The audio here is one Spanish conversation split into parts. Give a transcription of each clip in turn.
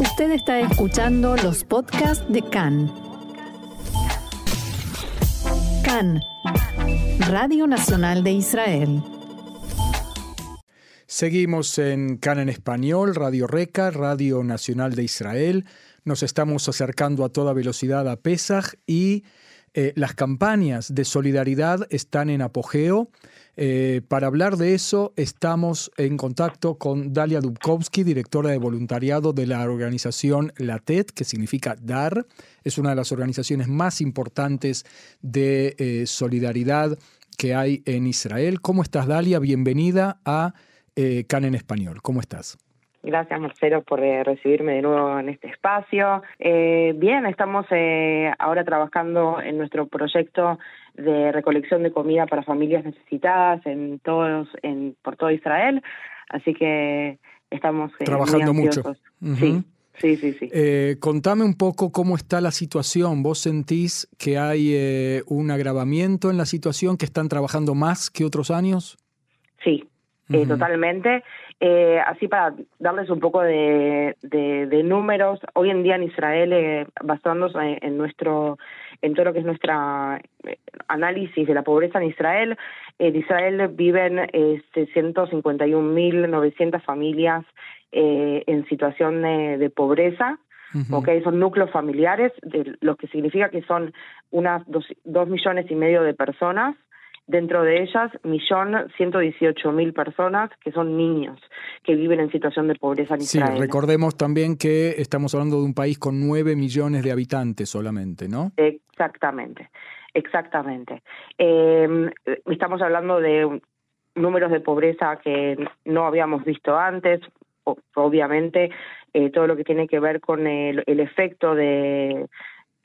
Usted está escuchando los podcasts de CAN. CAN, Radio Nacional de Israel. Seguimos en CAN en español, Radio Reca, Radio Nacional de Israel. Nos estamos acercando a toda velocidad a Pesach y eh, las campañas de solidaridad están en apogeo. Eh, para hablar de eso, estamos en contacto con Dalia Dubkovsky, directora de voluntariado de la organización LATET, que significa dar. Es una de las organizaciones más importantes de eh, solidaridad que hay en Israel. ¿Cómo estás, Dalia? Bienvenida a eh, CAN en Español. ¿Cómo estás? Gracias, Marcelo, por recibirme de nuevo en este espacio. bien, estamos ahora trabajando en nuestro proyecto de recolección de comida para familias necesitadas en todos, en, por todo Israel. Así que estamos eh, trabajando mucho. Sí. Sí, sí, sí. Eh, contame un poco cómo está la situación. ¿Vos sentís que hay eh, un agravamiento en la situación, que están trabajando más que otros años? Sí, totalmente. así para darles un poco de, de, números, hoy en día en Israel, basándose en nuestro en todo lo que es nuestra eh, análisis de la pobreza en Israel. En Israel viven eh, 651.900 familias eh, en situación de, pobreza. son núcleos familiares, de, lo que significa que son unas dos, dos millones y medio de personas Dentro de ellas, millón ciento dieciocho mil personas que son niños que viven en situación de pobreza en Israel. Sí, recordemos también que estamos hablando de un país con nueve millones de habitantes solamente, ¿no? Exactamente, exactamente. Eh, estamos hablando de números de pobreza que no habíamos visto antes, obviamente eh, todo lo que tiene que ver con el efecto de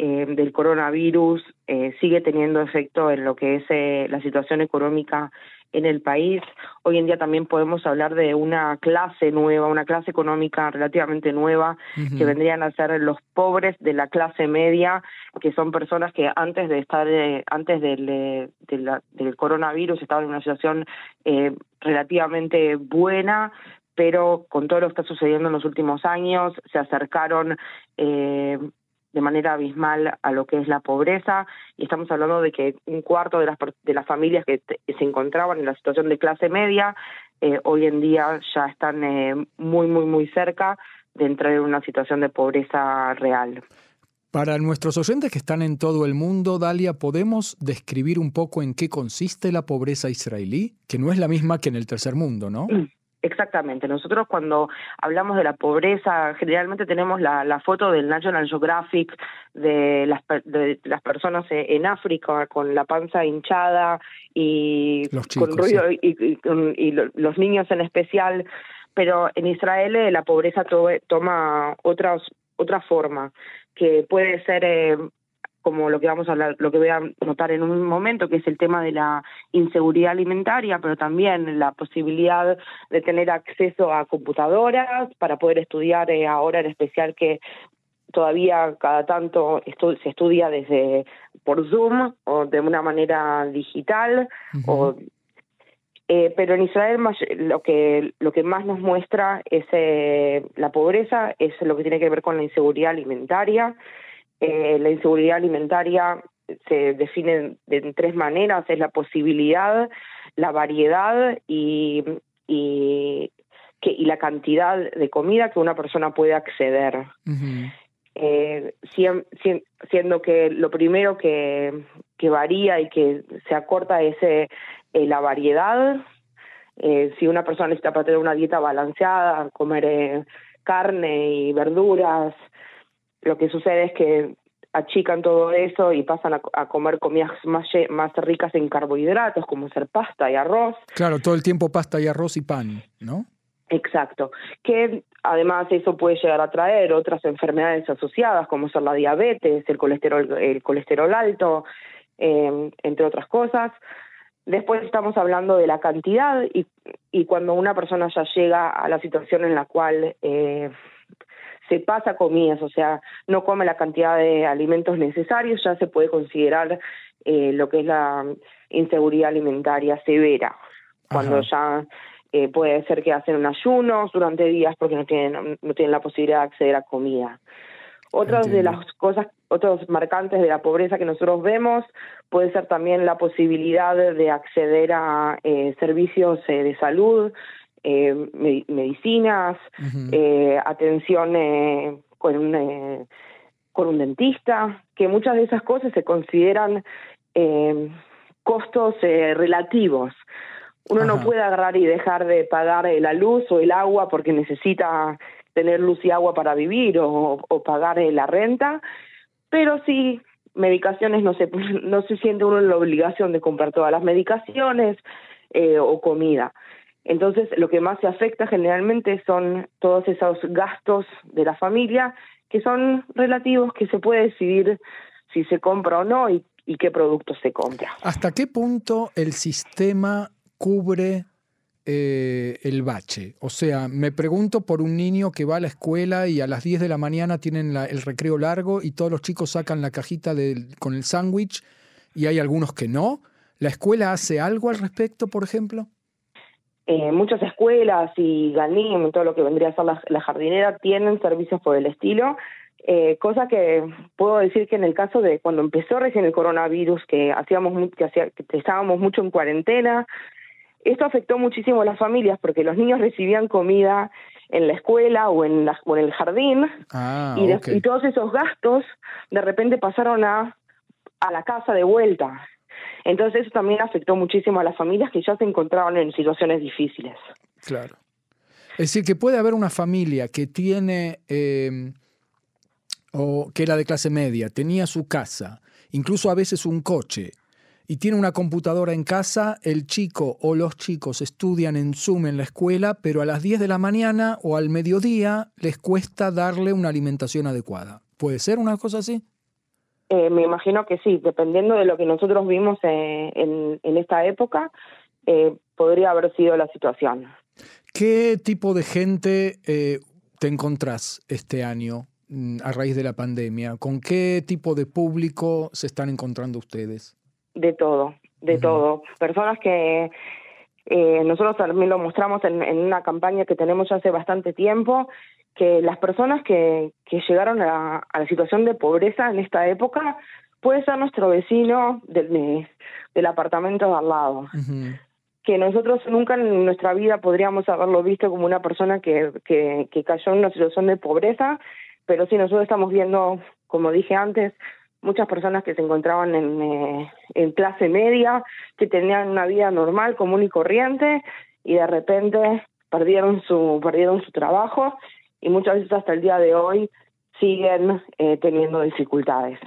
eh, del coronavirus eh, sigue teniendo efecto en lo que es eh, la situación económica en el país. Hoy en día también podemos hablar de una clase nueva, una clase económica relativamente nueva, que vendrían a ser los pobres de la clase media, que son personas que antes de estar, antes del, del coronavirus estaban en una situación relativamente buena, pero con todo lo que está sucediendo en los últimos años, se acercaron eh, de manera abismal a lo que es la pobreza y estamos hablando de que un cuarto de las, de las familias que, se encontraban en la situación de clase media eh, hoy en día ya están eh, muy, muy, muy cerca de entrar en una situación de pobreza real. Para nuestros oyentes que están en todo el mundo, Dalia, ¿podemos describir un poco en qué consiste la pobreza israelí? Que no es la misma que en el tercer mundo, ¿no? Exactamente. Nosotros cuando hablamos de la pobreza, generalmente tenemos la, la foto del National Geographic de las, de las personas en África con la panza hinchada y con ruido y, los niños en especial. Pero en Israel eh, la pobreza toma otras otra forma que puede ser eh, como lo que vamos a hablar, lo que voy a notar en un momento, que es el tema de la inseguridad alimentaria, pero también la posibilidad de tener acceso a computadoras para poder estudiar eh, ahora en especial que todavía cada tanto se estudia desde por Zoom o de una manera digital o eh, pero en Israel lo que lo que más nos muestra es eh, la pobreza es lo que tiene que ver con la inseguridad alimentaria eh, la inseguridad alimentaria se define de, tres maneras, es la posibilidad, la variedad y, y, que, y la cantidad de comida que una persona puede acceder. eh, siendo que lo primero que, que varía y que se acorta es eh, la variedad. Eh, si una persona necesita para tener una dieta balanceada, comer eh, carne y verduras, lo que sucede es que achican todo eso y pasan a, comer comidas más, más ricas en carbohidratos, como ser pasta y arroz. Claro, todo el tiempo pasta y arroz y pan, ¿no? Exacto, que además eso puede llegar a traer otras enfermedades asociadas, como ser la diabetes, el colesterol, el colesterol alto, eh, entre otras cosas. Después estamos hablando de la cantidad y, y cuando una persona ya llega a la situación en la cual eh, se pasa comidas, o sea, no come la cantidad de alimentos necesarios, ya se puede considerar eh, lo que es la inseguridad alimentaria severa, cuando ya eh, puede ser que hacen ayunos durante días porque no tienen, no tienen la posibilidad de acceder a comida. Otras de las cosas, otros marcantes de la pobreza que nosotros vemos puede ser también la posibilidad de acceder a eh, servicios eh, de salud, eh, medicinas, atención con un con un dentista, que muchas de esas cosas se consideran costos relativos. Uno no puede agarrar y dejar de pagar la luz o el agua porque necesita tener luz y agua para vivir o, pagar eh, la renta, pero sí medicaciones no se no se siente uno en la obligación de comprar todas las medicaciones eh, o comida. Entonces, lo que más se afecta generalmente son todos esos gastos de la familia que son relativos, que se puede decidir si se compra o no y, qué productos se compra. ¿Hasta qué punto el sistema cubre eh, el bache. O sea, me pregunto por un niño que va a la escuela y a las 10 de la mañana tienen el recreo largo y todos los chicos sacan la cajita con el sándwich y hay algunos que no. ¿La escuela hace algo al respecto, por ejemplo? Eh, muchas escuelas y Ganim, todo lo que vendría a ser la, jardinera, tienen servicios por el estilo. Eh, cosa que puedo decir que en el caso de cuando empezó recién el coronavirus, que hacíamos que, hacía, que estábamos mucho en cuarentena, esto afectó muchísimo a las familias porque los niños recibían comida en la escuela o en, la, en el jardín ah, y, todos esos gastos de repente pasaron a, a la casa de vuelta. Entonces eso también afectó muchísimo a las familias que ya se encontraban en situaciones difíciles. Claro. Es decir, que puede haber una familia que tiene, eh, o que era de clase media, tenía su casa, incluso a veces un coche, y tiene una computadora en casa, el chico o los chicos estudian en Zoom en la escuela, pero a las 10 de la mañana o al mediodía les cuesta darle una alimentación adecuada. ¿Puede ser una cosa así? Eh, me imagino que sí, dependiendo de lo que nosotros vimos eh, en, esta época, eh, podría haber sido la situación. ¿Qué tipo de gente te encontrás este año mm, a raíz de la pandemia? ¿Con qué tipo de público se están encontrando ustedes? de todo, de todo. Personas que eh, nosotros también lo mostramos en, una campaña que tenemos ya hace bastante tiempo, que las personas que, que llegaron a, la situación de pobreza en esta época puede ser nuestro vecino del, del apartamento de al lado. Que nosotros nunca en nuestra vida podríamos haberlo visto como una persona que, que, que cayó en una situación de pobreza, pero sí nosotros estamos viendo, como dije antes, muchas personas que se encontraban en, eh, en clase media, que tenían una vida normal, común y corriente, y de repente perdieron su, perdieron su trabajo y muchas veces hasta el día de hoy siguen eh, teniendo dificultades.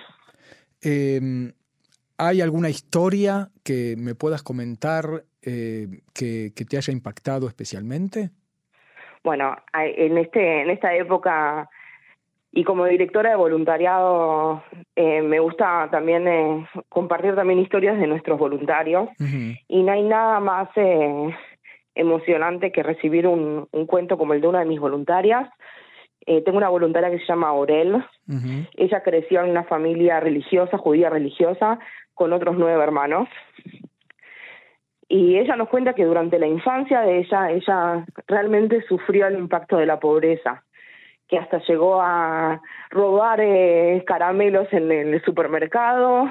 Em, ¿Hay alguna historia que me puedas comentar eh, que, que, te haya impactado especialmente? Bueno, en, este, en esta época y como directora de voluntariado eh, me gusta también eh, compartir también historias de nuestros voluntarios y no hay nada más eh, emocionante que recibir un, un, cuento como el de una de mis voluntarias. tengo una voluntaria que se llama Aurel. Ella creció en una familia religiosa, judía religiosa, con otros nueve hermanos. Y ella nos cuenta que durante la infancia de ella, ella realmente sufrió el impacto de la pobreza que hasta llegó a robar eh, caramelos en el supermercado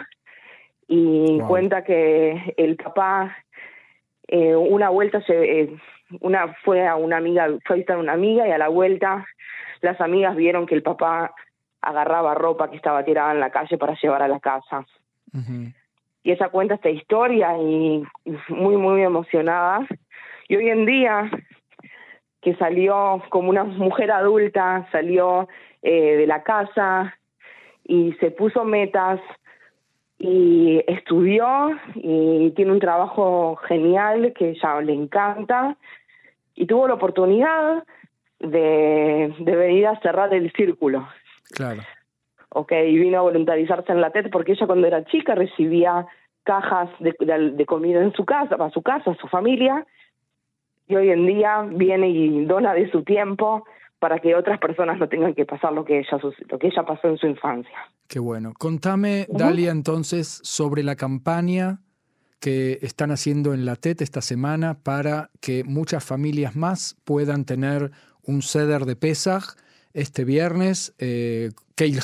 y cuenta que el papá eh, una vuelta se eh, una fue a una amiga fue a visitar a una amiga y a la vuelta las amigas vieron que el papá agarraba ropa que estaba tirada en la calle para llevar a la casa. Y ella cuenta esta historia y muy muy emocionada. Y hoy en día que salió como una mujer adulta, salió eh, de la casa y se puso metas y estudió y tiene un trabajo genial que ya le encanta y tuvo la oportunidad de, de venir a cerrar el círculo. Claro. Ok, y vino a voluntarizarse en la TED porque ella cuando era chica recibía cajas de, de comida en su casa, para su casa, su familia, y hoy en día viene y dona de su tiempo para que otras personas no tengan que pasar lo que ella, lo que ella pasó en su infancia. Qué bueno. Contame, Dalia, entonces, sobre la campaña que están haciendo en la TET esta semana para que muchas familias más puedan tener un ceder de Pesaj este viernes, eh, Keil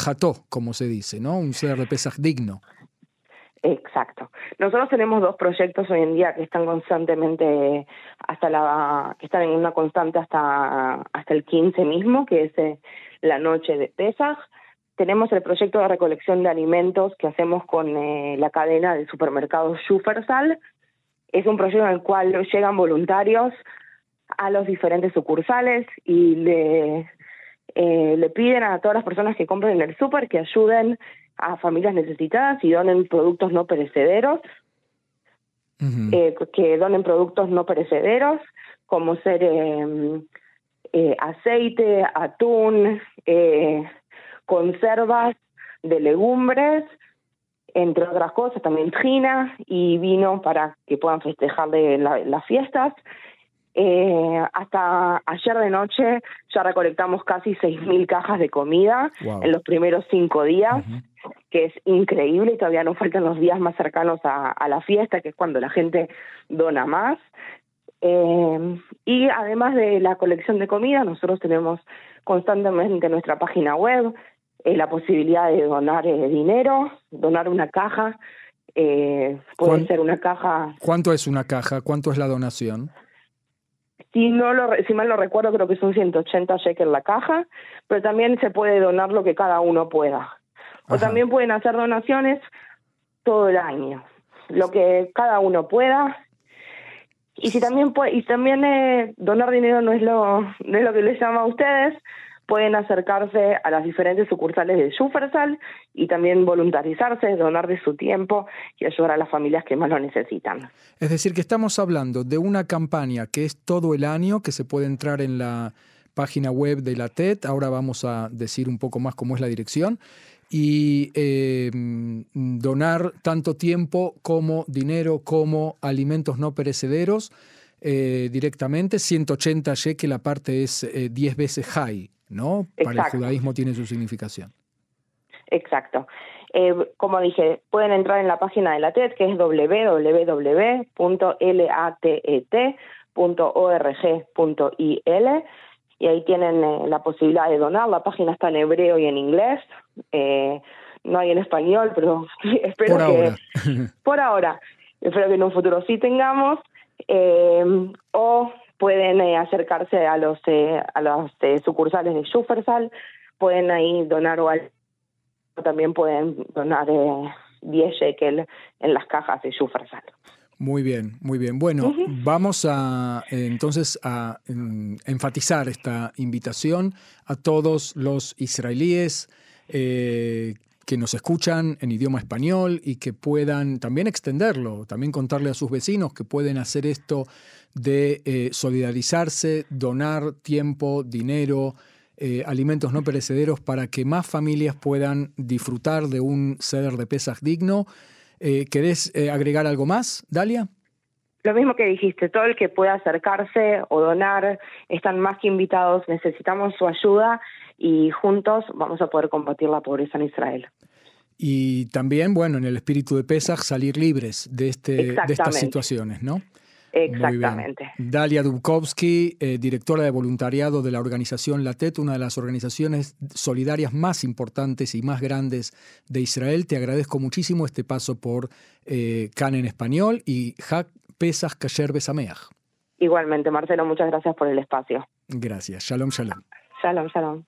como se dice, ¿no? Un ceder de Pesaj digno. Exacto. Nosotros tenemos dos proyectos hoy en día que están constantemente hasta la que están en una constante hasta hasta el 15 mismo, que es eh, la noche de Pesaj. Tenemos el proyecto de recolección de alimentos que hacemos con eh, la cadena de supermercados Schufersal. Es un proyecto en el cual llegan voluntarios a los diferentes sucursales y le, eh, le piden a todas las personas que compren en el super que ayuden a familias necesitadas y donen productos no perecederos, eh, que donen productos no perecederos, como ser em, eh, aceite, atún, eh, conservas de legumbres, entre otras cosas, también trina y vino para que puedan festejar de las fiestas. Eh, hasta ayer de noche ya recolectamos casi 6.000 cajas de comida en los primeros cinco días, que es increíble y todavía nos faltan los días más cercanos a, la fiesta, que es cuando la gente dona más. Eh, y además de la colección de comida, nosotros tenemos constantemente en nuestra página web eh, la posibilidad de donar dinero, donar una caja. puede ser una caja. ¿Cuánto es una caja? ¿Cuánto es la donación? Si, no lo, si mal no recuerdo, creo que son 180 shekels la caja, pero también se puede donar lo que cada uno pueda. O también pueden hacer donaciones todo el año, lo que cada uno pueda. Y si también puede, y también eh, donar dinero no es lo no es lo que les llama a ustedes, pueden acercarse a las diferentes sucursales de Schufersal y también voluntarizarse, donar de su tiempo y ayudar a las familias que más lo necesitan. Es decir, que estamos hablando de una campaña que es todo el año, que se puede entrar en la página web de la TED, ahora vamos a decir un poco más cómo es la dirección, y eh, donar tanto tiempo como dinero como alimentos no perecederos eh, directamente, 180 que la parte es 10 eh, veces high, ¿no? Para el judaísmo tiene su significación. Exacto. Eh, como dije, pueden entrar en la página de la TED, que es www.latet.org.il, y ahí tienen eh, la posibilidad de donar. La página está en hebreo y en inglés. Eh, no hay en español, pero espero por que. Ahora. por ahora. Espero que en un futuro sí tengamos. o pueden eh, acercarse a los eh, a los eh, sucursales de Schufersal, pueden ahí donar o también pueden donar 10 shekel en las cajas de Schufersal. Muy bien, muy bien. Bueno, vamos a entonces a enfatizar esta invitación a todos los israelíes que nos escuchan en idioma español y que puedan también extenderlo, también contarle a sus vecinos que pueden hacer esto de eh, solidarizarse, donar tiempo, dinero, eh, alimentos no perecederos para que más familias puedan disfrutar de un ceder de pesas digno. Eh, ¿Querés agregar algo más, Dalia? Lo mismo que dijiste, todo el que pueda acercarse o donar están más que invitados, necesitamos su ayuda y juntos vamos a poder combatir la pobreza en Israel. Y también, bueno, en el espíritu de Pesach, salir libres de, este, de estas situaciones, ¿no? Exactamente. Dalia Dubkovsky, eh, directora de voluntariado de la organización LATET, una de las organizaciones solidarias más importantes y más grandes de Israel. Te agradezco muchísimo este paso por eh, CAN en español y Hak Pesach Kasher Besameach. Igualmente, Marcelo, muchas gracias por el espacio. Gracias. Shalom, shalom. Shalom, shalom.